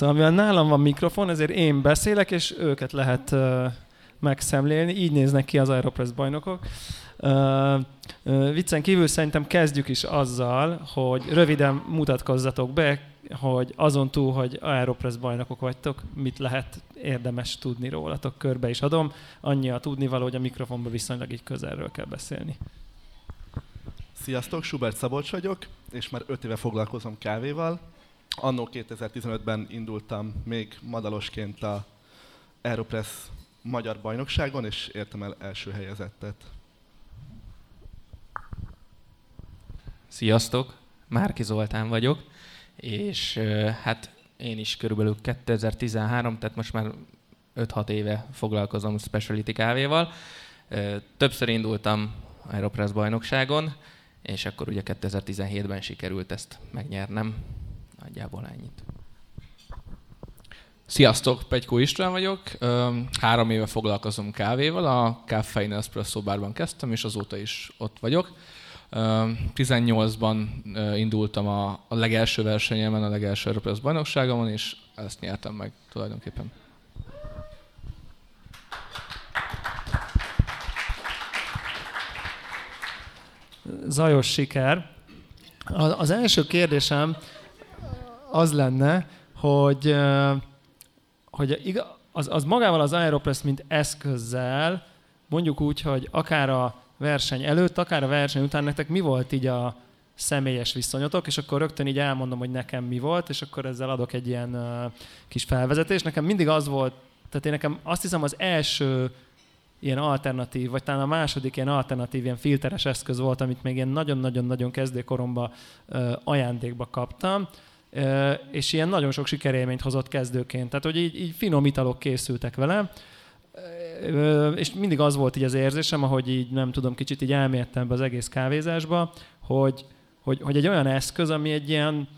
Szóval mivel nálam van mikrofon, ezért én beszélek, és őket lehet uh, megszemlélni. Így néznek ki az Aeropress bajnokok. Uh, uh, viccen kívül szerintem kezdjük is azzal, hogy röviden mutatkozzatok be, hogy azon túl, hogy Aeropress bajnokok vagytok, mit lehet érdemes tudni rólatok, körbe is adom. Annyi a tudnivaló, hogy a mikrofonba viszonylag így közelről kell beszélni. Sziasztok, Schubert Szabolcs vagyok, és már 5 éve foglalkozom kávéval. Annó 2015-ben indultam még madalosként a Aeropress magyar bajnokságon, és értem el első helyezettet. Sziasztok, Márki Zoltán vagyok, és hát én is körülbelül 2013, tehát most már 5-6 éve foglalkozom speciality kávéval. Többször indultam Aeropress bajnokságon, és akkor ugye 2017-ben sikerült ezt megnyernem. Nagyjából ennyit. Sziasztok, Pegykó István vagyok. Három éve foglalkozom kávéval, a Caffeine Espresso bárban kezdtem, és azóta is ott vagyok. 18-ban indultam a, a legelső versenyemen, a legelső Europress bajnokságomon, és ezt nyertem meg tulajdonképpen. Zajos siker. Az első kérdésem az lenne, hogy, hogy az, az magával az Aeropress, mint eszközzel, mondjuk úgy, hogy akár a verseny előtt, akár a verseny után nektek mi volt így a személyes viszonyotok, és akkor rögtön így elmondom, hogy nekem mi volt, és akkor ezzel adok egy ilyen kis felvezetést. Nekem mindig az volt, tehát én nekem azt hiszem az első ilyen alternatív, vagy talán a második ilyen alternatív, ilyen filteres eszköz volt, amit még ilyen nagyon-nagyon-nagyon kezdőkoromban uh, ajándékba kaptam, és ilyen nagyon sok sikerélményt hozott kezdőként. Tehát, hogy így, így finom italok készültek vele, és mindig az volt így az érzésem, ahogy így nem tudom, kicsit így elmértem be az egész kávézásba, hogy, hogy, hogy egy olyan eszköz, ami egy ilyen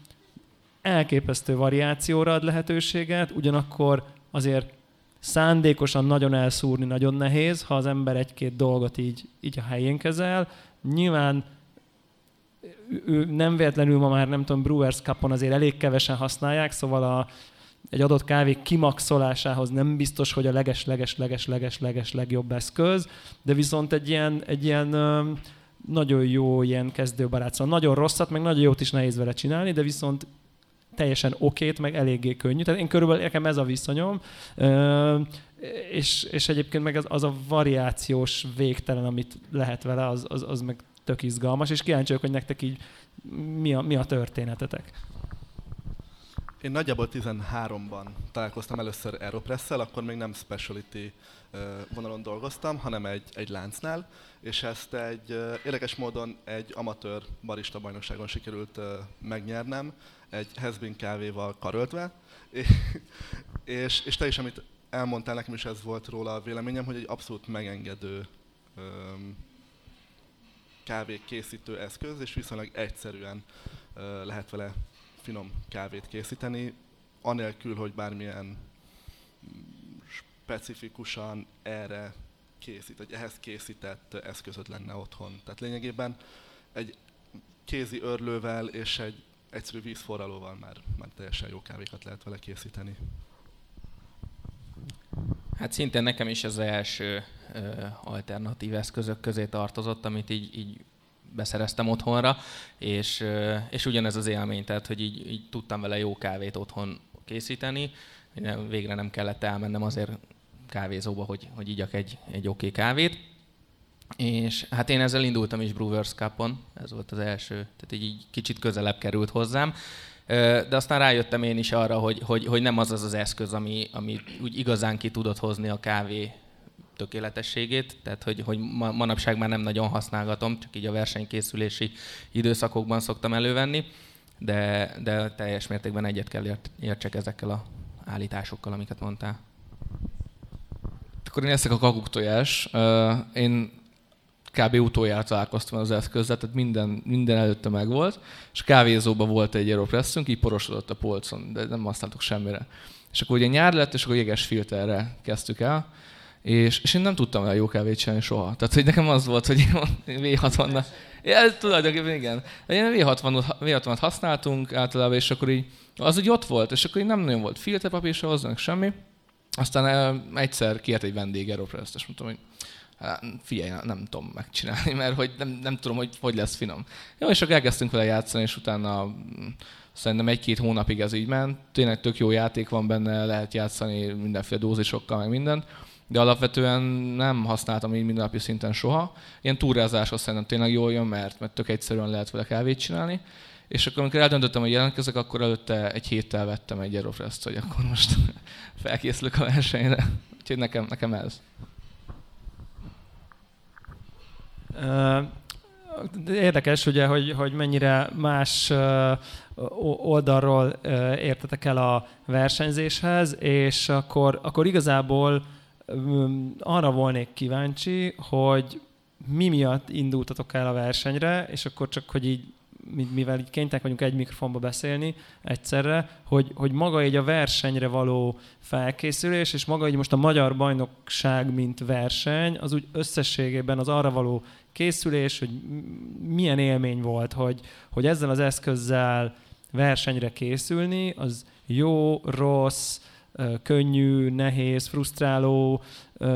elképesztő variációra ad lehetőséget, ugyanakkor azért szándékosan nagyon elszúrni nagyon nehéz, ha az ember egy-két dolgot így, így a helyén kezel. Nyilván ő nem véletlenül ma már, nem tudom, Brewers Cupon azért elég kevesen használják, szóval a, egy adott kávé kimaxolásához nem biztos, hogy a leges-leges-leges-leges-leges legjobb eszköz, de viszont egy ilyen, egy ilyen nagyon jó ilyen kezdőbarát. Szóval nagyon rosszat, meg nagyon jót is nehéz vele csinálni, de viszont teljesen okét, meg eléggé könnyű. Tehát én körülbelül nekem ez a viszonyom. és, és egyébként meg az, az a variációs végtelen, amit lehet vele, az, az, az meg tök izgalmas, és kíváncsi vagyok, hogy nektek így mi a, mi a történetetek. Én nagyjából 13-ban találkoztam először Aeropress-szel, akkor még nem speciality vonalon dolgoztam, hanem egy, egy láncnál, és ezt egy érdekes módon egy amatőr barista bajnokságon sikerült megnyernem, egy Hezbin kávéval karöltve, és, és te is, amit elmondtál, nekem is ez volt róla a véleményem, hogy egy abszolút megengedő kávé készítő eszköz, és viszonylag egyszerűen lehet vele finom kávét készíteni, anélkül, hogy bármilyen specifikusan erre készít, vagy ehhez készített eszközöd lenne otthon. Tehát lényegében egy kézi örlővel és egy egyszerű vízforralóval már, már teljesen jó kávékat lehet vele készíteni. Hát szintén nekem is az első ö, alternatív eszközök közé tartozott, amit így, így beszereztem otthonra, és, és ugyanez az élmény, tehát hogy így, így tudtam vele jó kávét otthon készíteni, végre nem kellett elmennem azért kávézóba, hogy, hogy igyak egy, egy oké okay kávét. És hát én ezzel indultam is Brewers Cup-on, ez volt az első, tehát így, így kicsit közelebb került hozzám. De aztán rájöttem én is arra, hogy, hogy, hogy nem az az az eszköz, ami, ami úgy igazán ki tudott hozni a kávé tökéletességét, tehát hogy, hogy manapság már nem nagyon használgatom, csak így a versenykészülési időszakokban szoktam elővenni, de, de teljes mértékben egyet kell ért, értsek ezekkel a állításokkal, amiket mondtál. Akkor én leszek a kakuktojás. Én kb. utoljára találkoztam az eszközzel, tehát minden, minden előtte megvolt, és kávézóban volt egy Aeropressünk, így porosodott a polcon, de nem használtuk semmire. És akkor ugye nyár lett, és akkor jeges filterre kezdtük el, és, és én nem tudtam el jó kávét csinálni soha. Tehát, hogy nekem az volt, hogy V60-nal... Ja, tulajdonképpen igen. Én V60-ot, V60 használtunk általában, és akkor így, az úgy ott volt, és akkor így nem nagyon volt filterpapír se hozzánk, semmi. Aztán egyszer kért egy vendég Aeropress-t, és mondtam, hogy figyelj, nem tudom megcsinálni, mert hogy nem, nem tudom, hogy hogy lesz finom. Jó, és akkor elkezdtünk vele játszani, és utána mm, szerintem egy-két hónapig ez így ment. Tényleg tök jó játék van benne, lehet játszani mindenféle dózisokkal, meg mindent de alapvetően nem használtam így mindennapi szinten soha. Ilyen túrázáshoz szerintem tényleg jól jön, mert, mert tök egyszerűen lehet vele kávét csinálni. És akkor, amikor eldöntöttem, hogy jelentkezek, akkor előtte egy héttel vettem egy Aerofrest, hogy akkor most felkészülök a versenyre. Úgyhogy nekem, nekem ez. Érdekes ugye, hogy, hogy mennyire más oldalról értetek el a versenyzéshez, és akkor, akkor igazából arra volnék kíváncsi, hogy mi miatt indultatok el a versenyre, és akkor csak, hogy így mivel így kénytek vagyunk egy mikrofonba beszélni egyszerre, hogy, hogy maga így a versenyre való felkészülés, és maga így most a magyar bajnokság, mint verseny, az úgy összességében az arra való készülés, hogy milyen élmény volt, hogy, hogy ezzel az eszközzel versenyre készülni, az jó, rossz, könnyű, nehéz, frusztráló,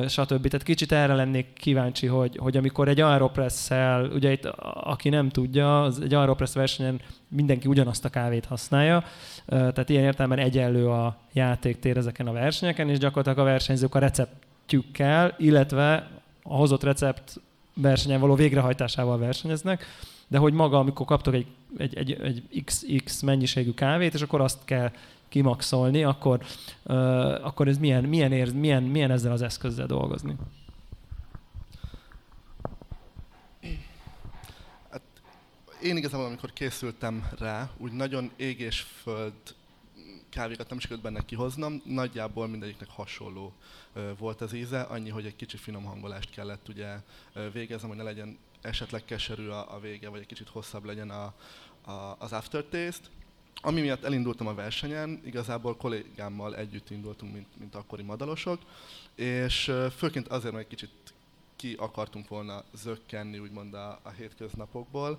stb. Tehát kicsit erre lennék kíváncsi, hogy, hogy amikor egy aeropress ugye itt aki nem tudja, az egy aeropress versenyen mindenki ugyanazt a kávét használja, tehát ilyen értelemben egyenlő a játéktér ezeken a versenyeken, és gyakorlatilag a versenyzők a receptjükkel, illetve a hozott recept versenyen való végrehajtásával versenyeznek, de hogy maga, amikor kaptok egy, egy, egy, egy XX mennyiségű kávét, és akkor azt kell kimaxolni, akkor, uh, akkor ez milyen, milyen, ér, milyen, milyen ezzel az eszközzel dolgozni? Hát, én igazából, amikor készültem rá, úgy nagyon ég és föld kávékat nem sikerült benne kihoznom, nagyjából mindegyiknek hasonló volt az íze, annyi, hogy egy kicsi finom hangolást kellett ugye végeznem, hogy ne legyen esetleg keserű a, a vége, vagy egy kicsit hosszabb legyen a, a, az aftertaste. Ami miatt elindultam a versenyen, igazából kollégámmal együtt indultunk, mint, mint akkori madalosok, és főként azért, mert egy kicsit ki akartunk volna zökkenni, úgymond a, a hétköznapokból,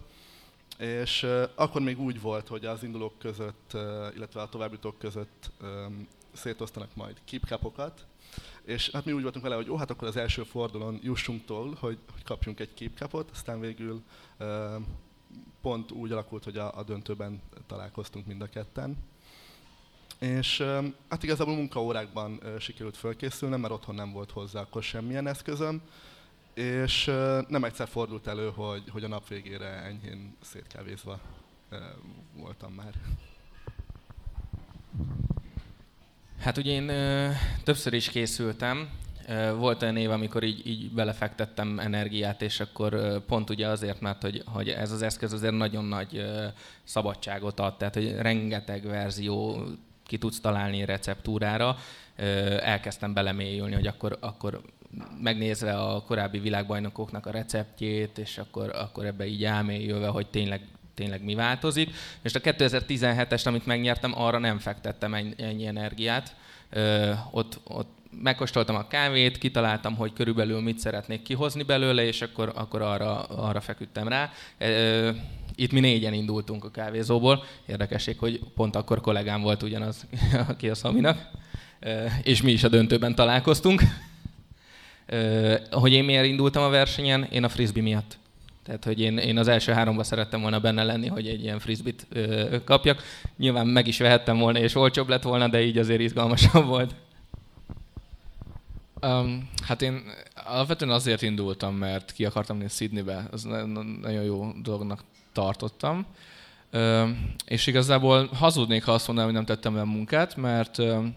és akkor még úgy volt, hogy az indulók között, illetve a továbbjutók között um, szétosztanak majd keepcapokat, és hát mi úgy voltunk vele, hogy jó, hát akkor az első fordulón jussunk tól, hogy, hogy kapjunk egy keepcapot, aztán végül pont úgy alakult, hogy a, a döntőben találkoztunk mind a ketten. És hát igazából munkaórákban sikerült fölkészülnem, mert otthon nem volt hozzá akkor semmilyen eszközöm, és nem egyszer fordult elő, hogy, hogy a nap végére enyhén szétkávézva voltam már. Hát ugye én ö, többször is készültem, volt olyan év, amikor így, így belefektettem energiát, és akkor pont ugye azért, mert hogy, hogy ez az eszköz azért nagyon nagy szabadságot ad, tehát hogy rengeteg verzió ki tudsz találni receptúrára, elkezdtem belemélyülni, hogy akkor, akkor megnézve a korábbi világbajnokoknak a receptjét, és akkor, akkor ebbe így elmélyülve, hogy tényleg tényleg mi változik. És a 2017-est, amit megnyertem, arra nem fektettem ennyi energiát. Ö, ott, ott megkóstoltam a kávét, kitaláltam, hogy körülbelül mit szeretnék kihozni belőle, és akkor, akkor arra, arra feküdtem rá. Itt mi négyen indultunk a kávézóból. Érdekesség, hogy pont akkor kollégám volt ugyanaz, aki a Szaminak. És mi is a döntőben találkoztunk. Hogy én miért indultam a versenyen? Én a frisbee miatt. Tehát, hogy én, én az első háromba szerettem volna benne lenni, hogy egy ilyen frisbit kapjak. Nyilván meg is vehettem volna, és olcsóbb lett volna, de így azért izgalmasabb volt. Um, hát én alapvetően azért indultam, mert ki akartam nézni Sydneybe. Ez nagyon jó dolognak tartottam. Um, és igazából hazudnék, ha azt mondanám, hogy nem tettem le munkát, mert um,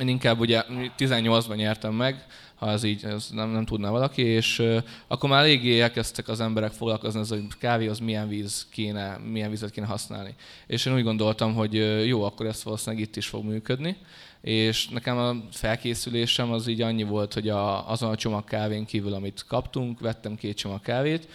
én inkább ugye 18-ban nyertem meg, ha ez így ez nem, nem tudná valaki, és uh, akkor már eléggé elkezdtek az emberek foglalkozni az, hogy kávéhoz milyen víz kéne, milyen vizet kéne használni. És én úgy gondoltam, hogy uh, jó, akkor ezt valószínűleg itt is fog működni és nekem a felkészülésem az így annyi volt, hogy a, azon a csomag kávén kívül, amit kaptunk, vettem két csomag kávét,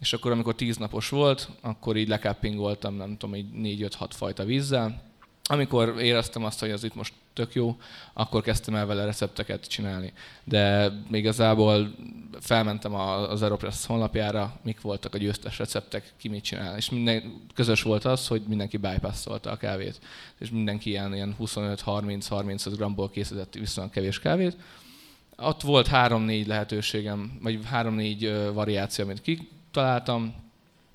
és akkor, amikor tíz napos volt, akkor így lekappingoltam, nem tudom, így négy-öt-hat fajta vízzel, amikor éreztem azt, hogy az itt most tök jó, akkor kezdtem el vele recepteket csinálni. De még igazából felmentem az Aeropress honlapjára, mik voltak a győztes receptek, ki mit csinál. És minden, közös volt az, hogy mindenki bypasszolta a kávét. És mindenki ilyen, ilyen 25-30-35 gramból készített viszonylag kevés kávét. Ott volt három-négy lehetőségem, vagy három-négy variáció, amit kitaláltam,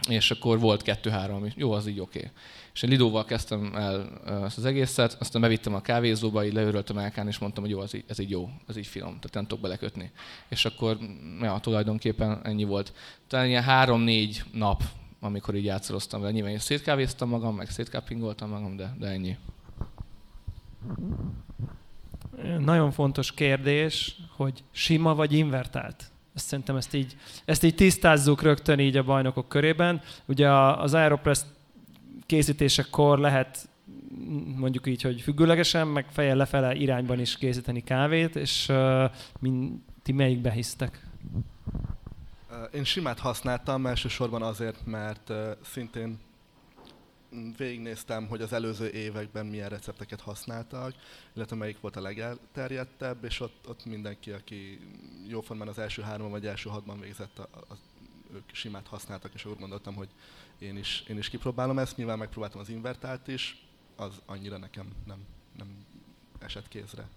és akkor volt kettő-három, ami jó, az így oké. Okay. És én Lidóval kezdtem el ezt az egészet, aztán bevittem a kávézóba, így leöröltem elkán, és mondtam, hogy jó, ez így, ez így jó, ez így finom, tehát nem tudok belekötni. És akkor ja, tulajdonképpen ennyi volt. Talán ilyen három-négy nap, amikor így játszoroztam vele. Nyilván szétkávéztam magam, meg szétkápingoltam magam, de, de ennyi. Nagyon fontos kérdés, hogy sima vagy invertált? Ezt szerintem ezt így, ezt így tisztázzuk rögtön így a bajnokok körében. Ugye az Aeropress készítésekor lehet mondjuk így, hogy függőlegesen, meg fejjel lefele irányban is készíteni kávét, és uh, ti melyikbe hisztek? Én simát használtam elsősorban azért, mert szintén végignéztem, hogy az előző években milyen recepteket használtak, illetve melyik volt a legelterjedtebb, és ott, ott mindenki, aki jóformán az első három vagy első hatban végzett, a, a, ők simát használtak, és úgy gondoltam, hogy én is, én is kipróbálom ezt. Nyilván megpróbáltam az invertált is, az annyira nekem nem, nem esett kézre.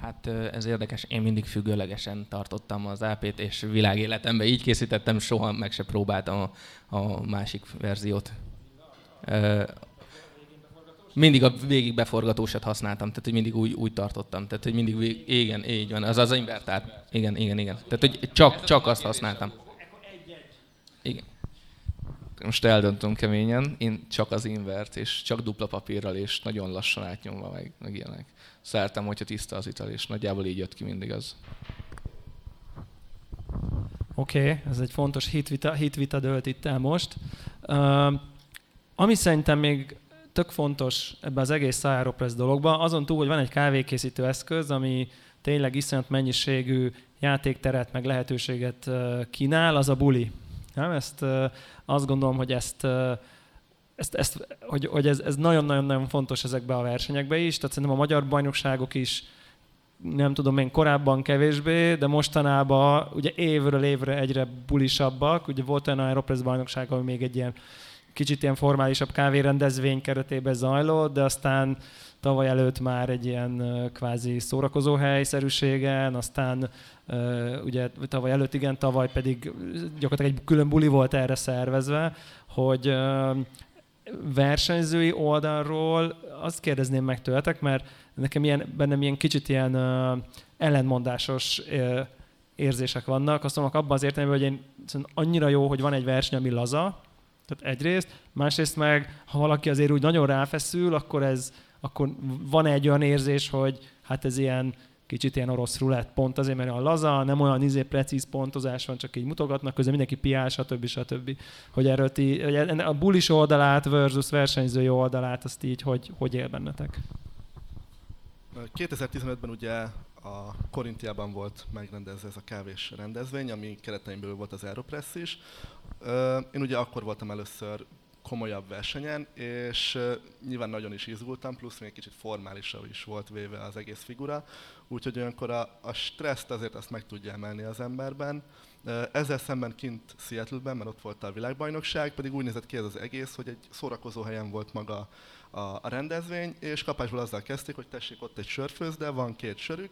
Hát ez érdekes, én mindig függőlegesen tartottam az AP-t, és világéletemben így készítettem, soha meg se próbáltam a, a másik verziót. Mindig a végig beforgatósat használtam, tehát hogy mindig úgy, úgy tartottam. Tehát, hogy mindig végig, igen, így van, az az invertált. Igen, igen, igen. Tehát, hogy csak, csak azt használtam. Igen. Most eldöntöm keményen, én csak az invert, és csak dupla papírral, és nagyon lassan átnyomva, meg, meg ilyenek. Szeretem, hogyha tiszta az ital, és nagyjából így jött ki mindig az. Oké, okay, ez egy fontos hitvita, hitvita dölt itt el most. Uh, ami szerintem még tök fontos ebbe az egész Aeropress dologban, azon túl, hogy van egy kávékészítő eszköz, ami tényleg iszonyat mennyiségű játékteret, meg lehetőséget kínál, az a buli. Nem? Ezt azt gondolom, hogy ezt ezt, ezt, hogy, hogy ez, nagyon-nagyon-nagyon fontos ezekbe a versenyekbe is, tehát szerintem a magyar bajnokságok is nem tudom én korábban kevésbé, de mostanában ugye évről évre egyre bulisabbak. Ugye volt olyan Aeropress bajnokság, ami még egy ilyen kicsit ilyen formálisabb kávérendezvény keretében zajlott, de aztán tavaly előtt már egy ilyen kvázi szórakozó helyszerűségen, aztán ugye tavaly előtt igen, tavaly pedig gyakorlatilag egy külön buli volt erre szervezve, hogy versenyzői oldalról azt kérdezném meg tőletek, mert nekem ilyen, bennem ilyen kicsit ilyen ellentmondásos érzések vannak. Azt mondom, abban az értelemben, hogy én annyira jó, hogy van egy verseny, ami laza, tehát egyrészt, másrészt meg, ha valaki azért úgy nagyon ráfeszül, akkor ez, akkor van egy olyan érzés, hogy hát ez ilyen kicsit ilyen orosz rulett pont azért, mert a laza, nem olyan izé precíz pontozás van, csak így mutogatnak, közben mindenki piál, stb. stb. Hogy erről ti, hogy a bulis oldalát versus versenyzői oldalát, azt így hogy, hogy él bennetek? 2015-ben ugye a Korintiában volt megrendezve ez a kávés rendezvény, ami kereteimből volt az Aeropress is. Én ugye akkor voltam először komolyabb versenyen, és nyilván nagyon is izgultam, plusz még kicsit formálisabb is volt véve az egész figura, úgyhogy olyankor a, a stresszt azért azt meg tudja emelni az emberben. Ezzel szemben kint Seattle-ben, mert ott volt a világbajnokság, pedig úgy nézett ki ez az egész, hogy egy szórakozó helyen volt maga a, a rendezvény, és kapásból azzal kezdték, hogy tessék ott egy sörfőzde, van két sörük,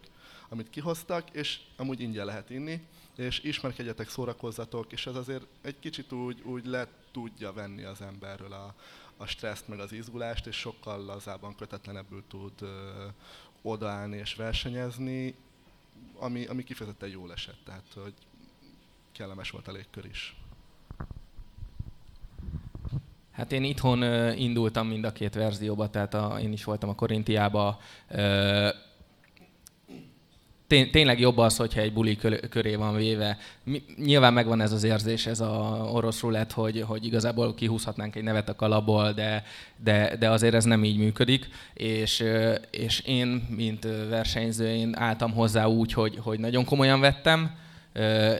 amit kihoztak, és amúgy ingyen lehet inni, és ismerkedjetek, szórakozzatok, és ez azért egy kicsit úgy, úgy le tudja venni az emberről a, a stresszt, meg az izgulást, és sokkal lazában, kötetlenebbül tud odaállni és versenyezni, ami, ami kifejezetten jól esett, tehát hogy kellemes volt a légkör is. Hát én itthon indultam mind a két verzióba, tehát a, én is voltam a Korintiába. Tény, tényleg jobb az, hogyha egy buli köré van véve. Nyilván megvan ez az érzés, ez a orosz rulett, hogy, hogy igazából kihúzhatnánk egy nevet a kalapból, de, de, de azért ez nem így működik. És, és én, mint versenyző, én álltam hozzá úgy, hogy, hogy nagyon komolyan vettem,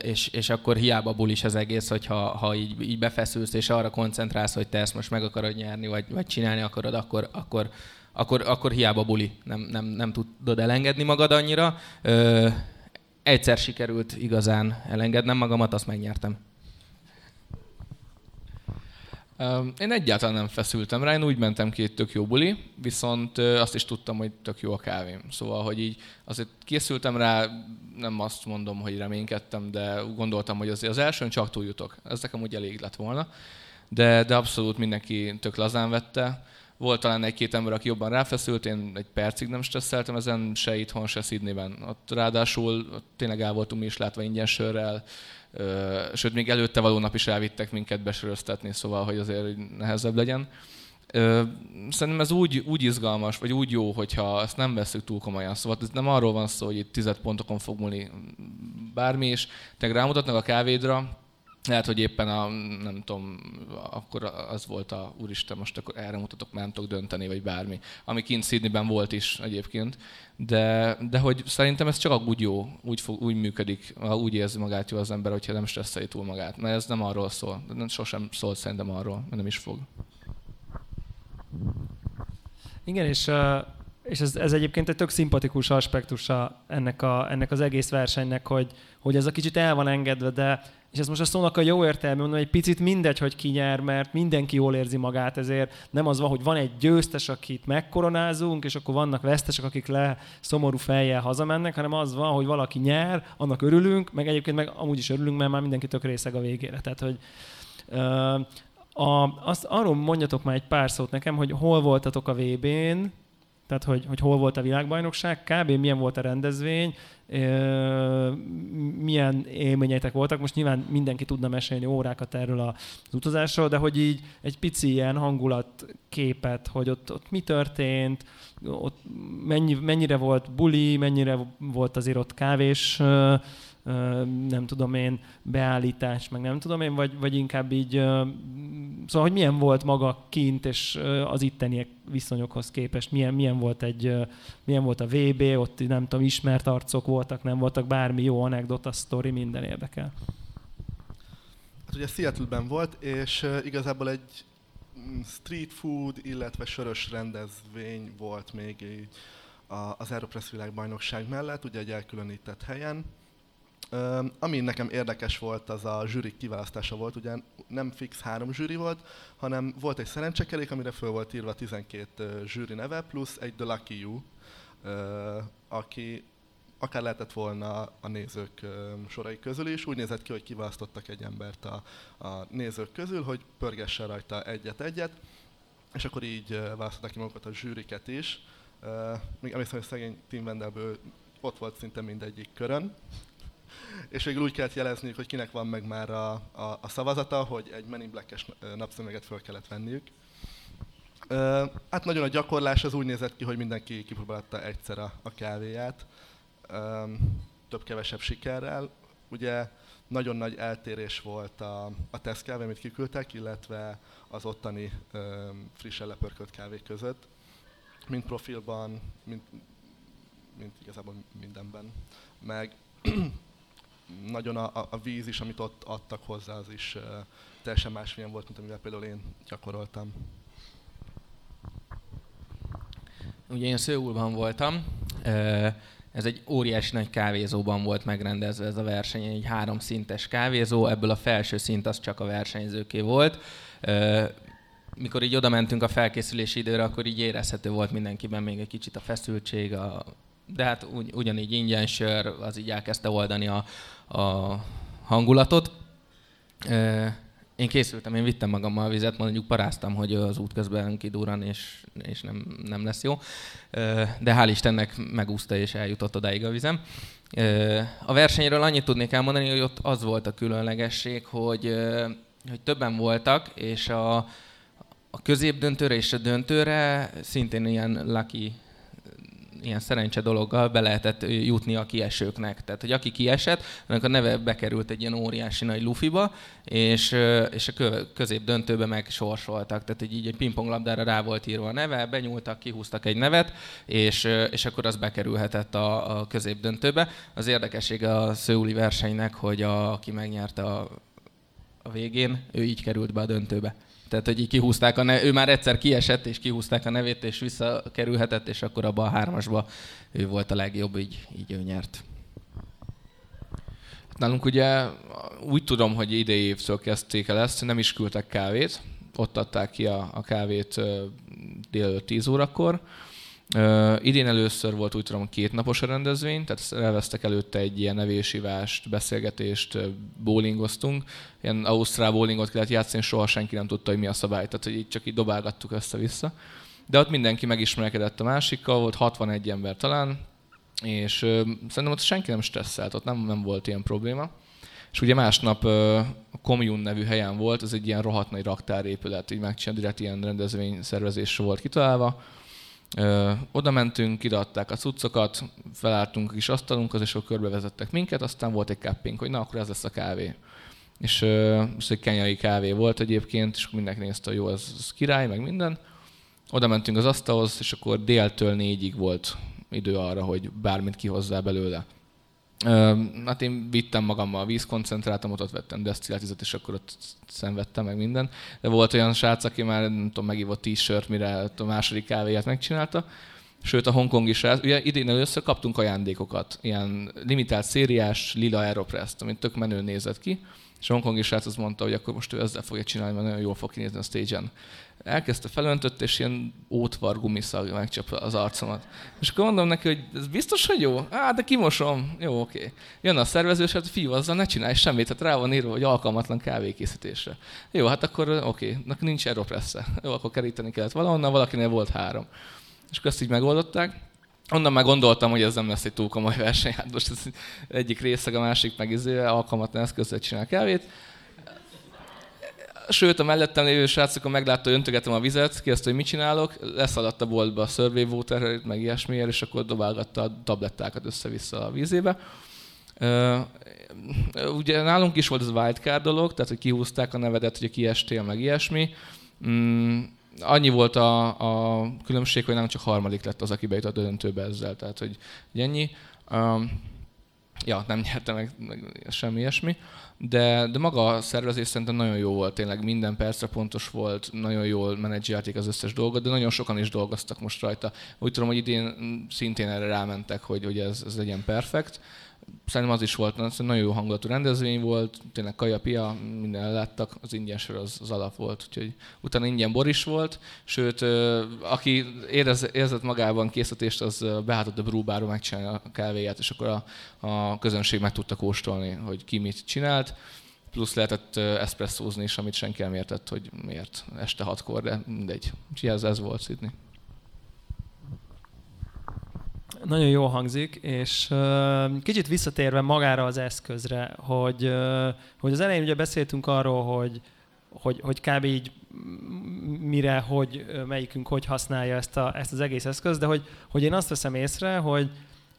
és, és akkor hiába bulis az egész, hogyha ha így, így befeszülsz, és arra koncentrálsz, hogy te ezt most meg akarod nyerni, vagy, vagy csinálni akarod, akkor, akkor, akkor, akkor hiába buli, nem, nem, nem tudod elengedni magad annyira. Ö, egyszer sikerült igazán elengednem magamat, azt megnyertem. Én egyáltalán nem feszültem rá, én úgy mentem ki, hogy tök jó buli, viszont azt is tudtam, hogy tök jó a kávém. Szóval, hogy így azért készültem rá, nem azt mondom, hogy reménykedtem, de gondoltam, hogy azért az elsőn csak túljutok. Ez nekem úgy elég lett volna. De, de abszolút mindenki tök lazán vette. Volt talán egy-két ember, aki jobban ráfeszült, én egy percig nem stresszeltem ezen, se itthon, se Sydneyben. Ott ráadásul ott tényleg el voltunk mi is látva ingyen sörrel, sőt, még előtte való nap is elvittek minket besöröztetni, szóval, hogy azért nehezebb legyen. Szerintem ez úgy, úgy izgalmas, vagy úgy jó, hogyha ezt nem veszük túl komolyan. Szóval ez nem arról van szó, hogy itt tized pontokon fog múlni bármi, és te rámutatnak a kávédra, lehet, hogy éppen a, nem tudom, akkor az volt a, úristen, most akkor erre mutatok, mert nem tudok dönteni, vagy bármi. Ami kint Sydneyben volt is egyébként. De, de hogy szerintem ez csak úgy jó, úgy, fog, úgy működik, úgy érzi magát jó az ember, hogyha nem stresszeli túl magát. Mert ez nem arról szól. Nem, sosem szól szerintem arról, nem is fog. Igen, és, és ez, ez egyébként egy tök szimpatikus aspektusa ennek, a, ennek az egész versenynek, hogy, hogy ez a kicsit el van engedve, de és ez most a szónak a jó értelme, mondom, egy picit mindegy, hogy ki nyer, mert mindenki jól érzi magát, ezért nem az van, hogy van egy győztes, akit megkoronázunk, és akkor vannak vesztesek, akik le szomorú fejjel hazamennek, hanem az van, hogy valaki nyer, annak örülünk, meg egyébként meg amúgy is örülünk, mert már mindenki tök részeg a végére. Tehát, hogy a, azt, arról mondjatok már egy pár szót nekem, hogy hol voltatok a VB-n, tehát hogy, hogy hol volt a világbajnokság, kb. milyen volt a rendezvény, milyen élményeitek voltak. Most nyilván mindenki tudna mesélni órákat erről az utazásról, de hogy így egy pici ilyen hangulatképet, hogy ott, ott mi történt, ott mennyi, mennyire volt buli, mennyire volt azért ott kávés nem tudom én, beállítás, meg nem tudom én, vagy, vagy inkább így, szóval, hogy milyen volt maga kint, és az itteniek viszonyokhoz képest, milyen, milyen volt egy, milyen volt a VB, ott nem tudom, ismert arcok voltak, nem voltak, bármi jó anekdota, sztori, minden érdekel. Hát ugye Seattle-ben volt, és igazából egy mm, street food, illetve sörös rendezvény volt még így az Aeropress világbajnokság mellett, ugye egy elkülönített helyen, ami nekem érdekes volt, az a zsűri kiválasztása volt, ugye nem fix három zsűri volt, hanem volt egy szerencsekerék, amire föl volt írva 12 zsűri neve, plusz egy The Lucky You, aki akár lehetett volna a nézők sorai közül is. Úgy nézett ki, hogy kiválasztottak egy embert a, a nézők közül, hogy pörgesse rajta egyet-egyet, és akkor így választották ki magukat a zsűriket is. Még emlékszem, hogy szegény Tim Wendelből ott volt szinte mindegyik körön, és végül úgy kellett jelezniük, hogy kinek van meg már a, a, a szavazata, hogy egy Men in Black-es napszöveget föl kellett venniük. Uh, hát nagyon a gyakorlás az úgy nézett ki, hogy mindenki kipróbálta egyszer a, a kávéját, több-kevesebb sikerrel. Ugye nagyon nagy eltérés volt a, a tesztkávé, amit kiküldtek, illetve az ottani um, frissen lepörkölt kávé között, mint profilban, mint, mint igazából mindenben. Meg nagyon a, a víz is, amit ott adtak hozzá, az is teljesen másmilyen volt, mint amivel például én gyakoroltam. Ugye én Szőulban voltam, ez egy óriási nagy kávézóban volt megrendezve ez a verseny, egy három szintes kávézó, ebből a felső szint az csak a versenyzőké volt. Mikor így oda mentünk a felkészülési időre, akkor így érezhető volt mindenkiben még egy kicsit a feszültség, a de hát ugy, ugyanígy ingyen sör, az így elkezdte oldani a, a hangulatot. Én készültem, én vittem magammal vizet, mondjuk paráztam, hogy az út közben kidúran, és, és nem, nem lesz jó. De hál' Istennek megúszta, és eljutott odáig a vizem. A versenyről annyit tudnék elmondani, hogy ott az volt a különlegesség, hogy, hogy többen voltak, és a, a középdöntőre és a döntőre szintén ilyen lucky ilyen szerencse dologgal be lehetett jutni a kiesőknek. Tehát, hogy aki kiesett, annak a neve bekerült egy ilyen óriási nagy lufiba, és, és a közép döntőbe meg sorsoltak. Tehát, hogy így egy pingponglabdára rá volt írva a neve, benyúltak, kihúztak egy nevet, és, és akkor az bekerülhetett a, a közép döntőbe. Az érdekessége a szőuli versenynek, hogy a, aki megnyerte a, a végén, ő így került be a döntőbe. Tehát, hogy így kihúzták a ne- ő már egyszer kiesett, és kihúzták a nevét, és visszakerülhetett, és akkor abban a hármasba ő volt a legjobb, így, így ő nyert. Nálunk ugye úgy tudom, hogy idei évtől kezdték el ezt, nem is küldtek kávét, ott adták ki a, a kávét délelőtt 10 órakor, Uh, idén először volt úgy tudom két napos a rendezvény, tehát elvesztek előtte egy ilyen nevésívást, beszélgetést, bowlingoztunk. Ilyen ausztrál bowlingot kellett játszani, soha senki nem tudta, hogy mi a szabály, tehát hogy így csak így dobálgattuk össze-vissza. De ott mindenki megismerkedett a másikkal, volt 61 ember talán, és uh, szerintem ott senki nem stresszelt, ott nem, nem volt ilyen probléma. És ugye másnap uh, a Commune nevű helyen volt, ez egy ilyen rohadt nagy raktárépület, így megcsinálni, direkt ilyen rendezvény szervezés volt kitalálva Ö, oda mentünk, ideadták a cuccokat, felálltunk a kis asztalunkhoz, és akkor körbevezettek minket, aztán volt egy capping, hogy na, akkor ez lesz a kávé. És ö, egy kenyai kávé volt egyébként, és mindenki nézte, hogy jó, ez, ez király, meg minden. Oda mentünk az asztalhoz, és akkor déltől négyig volt idő arra, hogy bármit kihozzá belőle. Hát én vittem magammal a vízkoncentrátumot, ott vettem desztillátizat, és akkor ott szenvedtem meg minden. De volt olyan srác, aki már nem tudom, megívott sört, mire a második kávéját megcsinálta. Sőt, a hongkongi srác, ugye idén először kaptunk ajándékokat, ilyen limitált szériás lila Aeropress-t, amit tök menő nézett ki, és a hongkongi srác azt mondta, hogy akkor most ő ezzel fogja csinálni, mert nagyon jól fog kinézni a stage-en elkezdte felöntött, és ilyen ótvar gumiszag megcsap az arcomat. És akkor mondom neki, hogy ez biztos, hogy jó? Á, de kimosom. Jó, oké. Jön a szervező, és hát fiú, azzal ne csinálj semmit, hát rá van írva, hogy alkalmatlan kávékészítésre. Jó, hát akkor oké, okay. nincs aeropressze. Jó, akkor keríteni kellett valahonnan, valakinél volt három. És akkor ezt így megoldották. Onnan már gondoltam, hogy ez nem lesz egy túl komoly verseny. Hát most ez egyik részeg, a másik meg izé, alkalmatlan eszközzel csinál kávét. Sőt, a mellettem lévő srác, akkor meglátta, hogy öntögetem a vizet, kérdezte, hogy mit csinálok, leszaladt a boltba a survey water meg ilyesmiért, és akkor dobálgatta a tablettákat össze-vissza a vízébe. Uh, ugye nálunk is volt ez a wildcard dolog, tehát hogy kihúzták a nevedet, hogy kiestél, meg ilyesmi. Mm, annyi volt a, a különbség, hogy nem csak harmadik lett az, aki bejutott a döntőbe ezzel, tehát hogy ennyi. Um, ja, nem nyerte meg, meg semmi ilyesmi, de, de maga a szervezés szerintem nagyon jó volt, tényleg minden percre pontos volt, nagyon jól menedzselték az összes dolgot, de nagyon sokan is dolgoztak most rajta. Úgy tudom, hogy idén szintén erre rámentek, hogy, hogy ez, ez legyen perfekt szerintem az is volt, nagyon jó hangulatú rendezvény volt, tényleg kaja, pia, minden láttak, az ingyen sör az, az alap volt, úgyhogy utána ingyen bor is volt, sőt, aki érez, érzett magában készítést, az behátott a brúbáról megcsinálni a kávéját, és akkor a, a közönség meg tudta kóstolni, hogy ki mit csinált, plusz lehetett eszpresszózni is, amit senki nem értett, hogy miért este hatkor, de mindegy. Úgyhogy ez, ez volt Sydney nagyon jó hangzik, és uh, kicsit visszatérve magára az eszközre, hogy, uh, hogy az elején ugye beszéltünk arról, hogy, hogy, hogy kb. így mire, hogy melyikünk hogy használja ezt, a, ezt az egész eszközt, de hogy, hogy én azt veszem észre, hogy,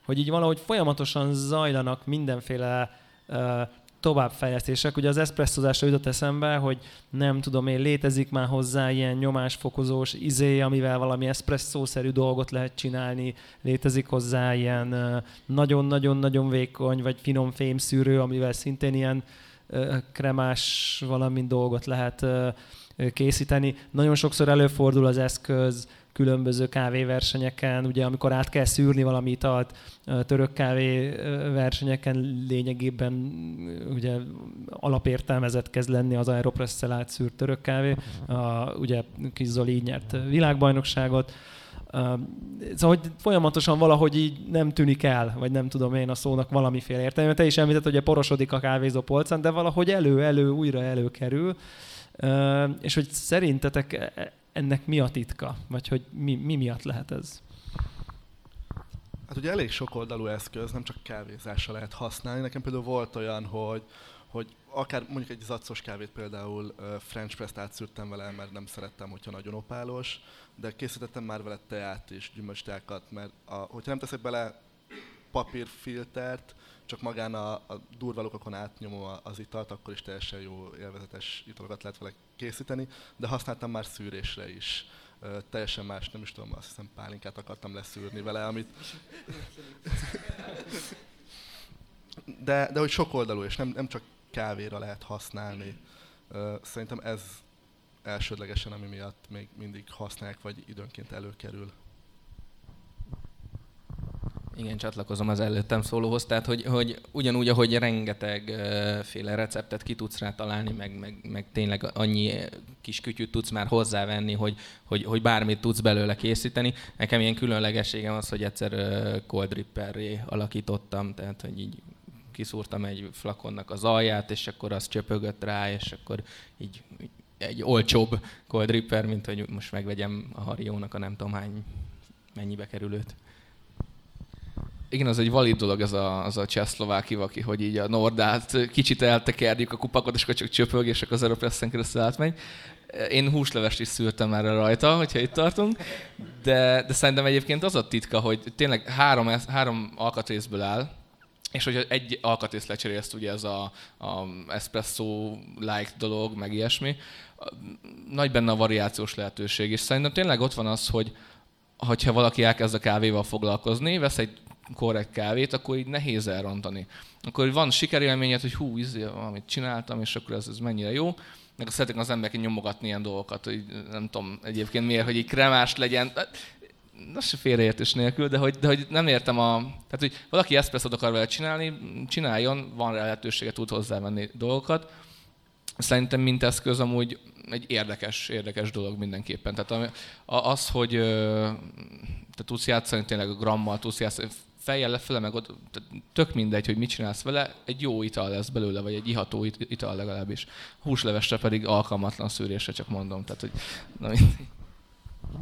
hogy így valahogy folyamatosan zajlanak mindenféle uh, továbbfejlesztések. Ugye az eszpresszozásra jutott eszembe, hogy nem tudom én, létezik már hozzá ilyen nyomásfokozós izé, amivel valami eszpresszószerű dolgot lehet csinálni, létezik hozzá ilyen nagyon-nagyon-nagyon vékony vagy finom fémszűrő, amivel szintén ilyen kremás valami dolgot lehet készíteni. Nagyon sokszor előfordul az eszköz, különböző kávéversenyeken, ugye amikor át kell szűrni valami italt, török kávé versenyeken lényegében ugye alapértelmezett kezd lenni az Aeropress-szel átszűrt török kávé. A, ugye Kis Zoli így nyert világbajnokságot. Szóval, hogy folyamatosan valahogy így nem tűnik el, vagy nem tudom én a szónak valamiféle értelme. Te is említett, hogy porosodik a kávézó polcán, de valahogy elő-elő, újra előkerül. És hogy szerintetek ennek mi a titka? Vagy hogy mi, mi miatt lehet ez? Hát ugye elég sok oldalú eszköz, nem csak kávézásra lehet használni. Nekem például volt olyan, hogy, hogy akár mondjuk egy zaccos kávét például French press-t átszűrtem vele, mert nem szerettem, hogyha nagyon opálos, de készítettem már vele teát és gyümölcstákat, mert a, hogyha nem teszek bele papírfiltert, csak magán a, a durva lukokon átnyomom az italt, akkor is teljesen jó élvezetes italokat lehet vele készíteni, de használtam már szűrésre is. Uh, teljesen más, nem is tudom, azt hiszem pálinkát akartam leszűrni vele, amit... de, de hogy sok oldalú, és nem, nem csak kávéra lehet használni. Uh, szerintem ez elsődlegesen, ami miatt még mindig használják, vagy időnként előkerül. Igen, csatlakozom az előttem szólóhoz, tehát hogy, hogy ugyanúgy, ahogy rengeteg féle receptet ki tudsz rá találni, meg, meg, meg tényleg annyi kis kütyűt tudsz már hozzávenni, hogy, hogy, hogy bármit tudsz belőle készíteni. Nekem ilyen különlegességem az, hogy egyszer cold dripperré alakítottam, tehát hogy így kiszúrtam egy flakonnak az alját, és akkor az csöpögött rá, és akkor így egy olcsóbb cold dripper, mint hogy most megvegyem a Hariónak a nem tudom hány mennyibe kerülőt igen, az egy valid dolog ez a, az a csehszlováki vaki, hogy így a Nordát kicsit eltekerjük a kupakot, és akkor csak csöpög, és akkor az Aeropressen keresztül átmegy. Én húslevest is szültem erre rajta, hogyha itt tartunk, de, de szerintem egyébként az a titka, hogy tényleg három, három alkatrészből áll, és hogyha egy alkatrészt lecserélsz, ugye ez a, a espresso-like dolog, meg ilyesmi, nagy benne a variációs lehetőség, és szerintem tényleg ott van az, hogy hogyha valaki elkezd a kávéval foglalkozni, vesz egy korrekt kávét, akkor így nehéz elrontani. Akkor van sikerélményed, hogy hú, izé, amit csináltam, és akkor ez, ez mennyire jó. Meg szeretek az emberek nyomogatni ilyen dolgokat, hogy nem tudom egyébként miért, hogy egy kremás legyen. Az se félreértés nélkül, de hogy, de hogy nem értem a... Tehát, hogy valaki eszpresszot akar vele csinálni, csináljon, van lehetősége, tud hozzávenni dolgokat. Szerintem mint eszköz amúgy egy érdekes, érdekes dolog mindenképpen. Tehát az, hogy te tudsz játszani tényleg a grammal, tudsz játszani, fejjel lefele, meg ott, tök mindegy, hogy mit csinálsz vele, egy jó ital lesz belőle, vagy egy iható ital legalábbis. Húslevesre pedig alkalmatlan szűrésre, csak mondom. Tehát, hogy, na,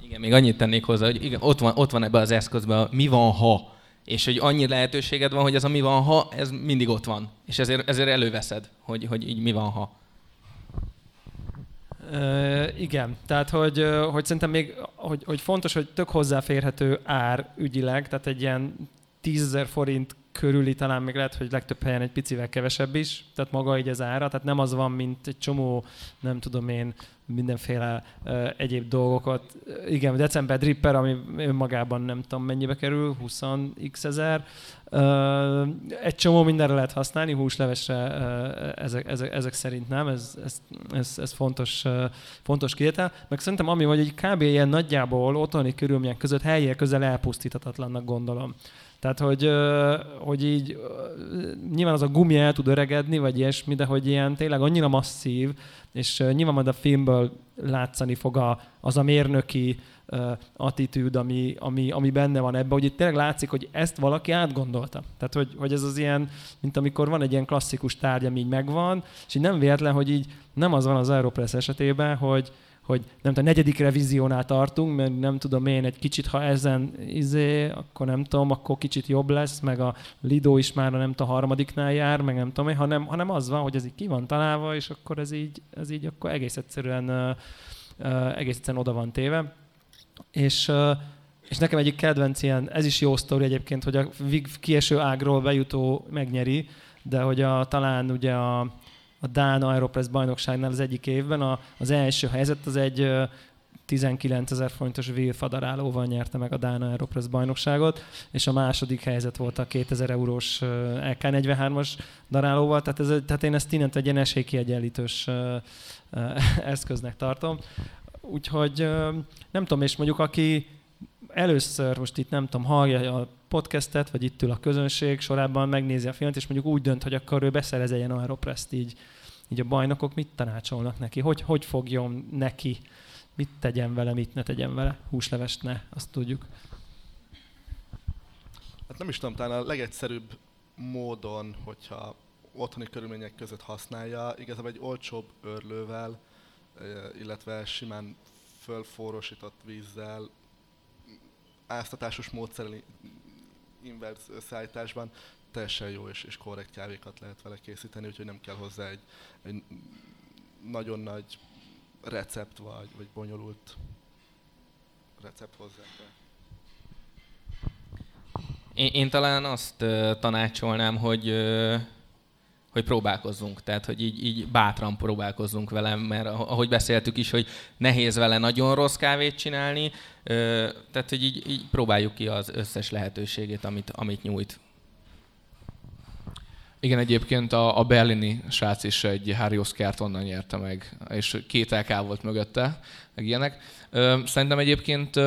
igen, még annyit tennék hozzá, hogy igen, ott van, ott van ebbe az eszközben a mi van, ha. És hogy annyi lehetőséged van, hogy ez a mi van, ha, ez mindig ott van. És ezért, ezért előveszed, hogy, hogy így mi van, ha. Igen, tehát hogy, hogy szerintem még hogy, hogy fontos, hogy tök hozzáférhető ár ügyileg, tehát egy ilyen 10 forint körüli talán még lehet, hogy legtöbb helyen egy picivel kevesebb is, tehát maga így az ára, tehát nem az van, mint egy csomó, nem tudom én, mindenféle uh, egyéb dolgokat. Igen, december dripper, ami önmagában nem tudom mennyibe kerül, 20x ezer. Uh, egy csomó mindenre lehet használni, húslevesre uh, ezek, ezek, ezek szerint nem, ez, ez, ez, ez fontos, uh, fontos kiétel. Meg szerintem ami, hogy egy kb. ilyen nagyjából otthoni körülmények között helyek közel elpusztíthatatlannak gondolom. Tehát, hogy, hogy így nyilván az a gumi el tud öregedni, vagy ilyesmi, de hogy ilyen tényleg annyira masszív, és nyilván majd a filmből látszani fog a, az a mérnöki uh, attitűd, ami, ami, ami benne van ebben, hogy itt tényleg látszik, hogy ezt valaki átgondolta. Tehát, hogy, hogy ez az ilyen, mint amikor van egy ilyen klasszikus tárgy, ami így megvan, és így nem véletlen, hogy így nem az van az Aeropress esetében, hogy, hogy nem tudom, a negyedik revíziónál tartunk, mert nem tudom én, egy kicsit, ha ezen izé, akkor nem tudom, akkor kicsit jobb lesz, meg a Lido is már nem tudom, a harmadiknál jár, meg nem tudom én, hanem, hanem az van, hogy ez így ki van találva, és akkor ez így, ez így akkor egész egyszerűen, egész egyszerűen oda van téve. És, és nekem egyik kedvenc ilyen, ez is jó sztori egyébként, hogy a kieső ágról bejutó megnyeri, de hogy a, talán ugye a, a Dán Aeropress bajnokságnál az egyik évben. A, az első helyzet az egy 19 ezer forintos vílfadarálóval nyerte meg a Dán Aeropress bajnokságot, és a második helyzet volt a 2000 eurós LK43-as darálóval, tehát, ez, tehát én ezt innentől egy ilyen esélykiegyenlítős eszköznek tartom. Úgyhogy nem tudom, és mondjuk aki először most itt nem tudom, hallja a podcastet, vagy itt ül a közönség sorában, megnézi a filmet, és mondjuk úgy dönt, hogy akkor ő beszerez egy Aeropress-t így, így a bajnokok mit tanácsolnak neki? Hogy, hogy fogjon neki? Mit tegyen vele, mit ne tegyen vele? Húslevest ne, azt tudjuk. Hát nem is tudom, talán a legegyszerűbb módon, hogyha otthoni körülmények között használja, igazából egy olcsóbb örlővel, illetve simán fölforrósított vízzel áztatásos módszerrel inverz szállításban teljesen jó és, és korrekt kávékat lehet vele készíteni, úgyhogy nem kell hozzá egy, egy nagyon nagy recept vagy, vagy bonyolult recept hozzá. Én, én talán azt uh, tanácsolnám, hogy uh, hogy próbálkozzunk, tehát hogy így, így bátran próbálkozzunk vele, mert ahogy beszéltük is, hogy nehéz vele nagyon rossz kávét csinálni, tehát hogy így, így próbáljuk ki az összes lehetőségét, amit, amit nyújt. Igen, egyébként a, a berlini srác is egy Harry Oscar-t onnan nyerte meg, és két LK volt mögötte, meg ilyenek. Szerintem egyébként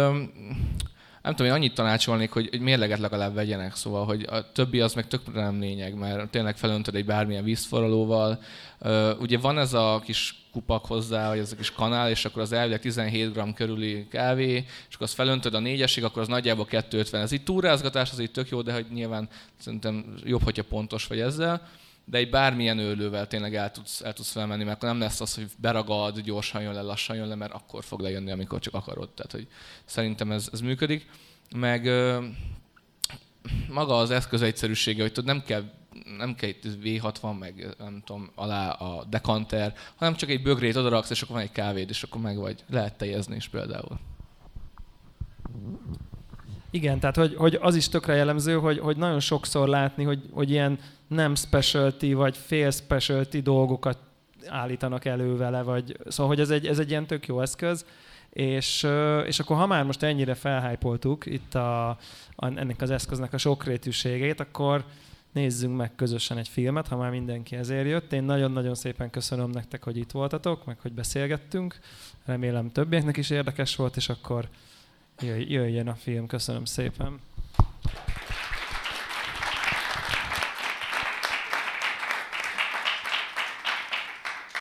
nem tudom, én annyit tanácsolnék, hogy, hogy mérleget legalább vegyenek, szóval, hogy a többi az meg tökre nem lényeg, mert tényleg felöntöd egy bármilyen vízforralóval. Ugye van ez a kis kupak hozzá, vagy ez a kis kanál, és akkor az elvileg 17 g körüli kávé, és akkor azt felöntöd a négyesig, akkor az nagyjából 250. Ez így túrázgatás, az így tök jó, de hogy nyilván szerintem jobb, hogyha pontos vagy ezzel de egy bármilyen őlővel tényleg el tudsz, el tudsz felmenni, mert akkor nem lesz az, hogy beragad, gyorsan jön le, lassan jön le, mert akkor fog lejönni, amikor csak akarod. Tehát, hogy szerintem ez, ez működik. Meg maga az eszköz egyszerűsége, hogy tudod, nem kell nem kell itt V60, meg nem tudom, alá a dekanter, hanem csak egy bögrét odaraksz, és akkor van egy kávéd, és akkor meg vagy. Lehet teljezni is például. Igen, tehát hogy, hogy az is tökre jellemző, hogy, hogy nagyon sokszor látni, hogy, hogy ilyen nem specialty vagy fél specialty dolgokat állítanak elő vele, vagy szóval, hogy ez egy, ez egy ilyen tök jó eszköz, és, és akkor ha már most ennyire felhájpoltuk itt a, a, ennek az eszköznek a sokrétűségét, akkor nézzünk meg közösen egy filmet, ha már mindenki ezért jött. Én nagyon-nagyon szépen köszönöm nektek, hogy itt voltatok, meg hogy beszélgettünk. Remélem többieknek is érdekes volt, és akkor jöjjön a film. Köszönöm szépen.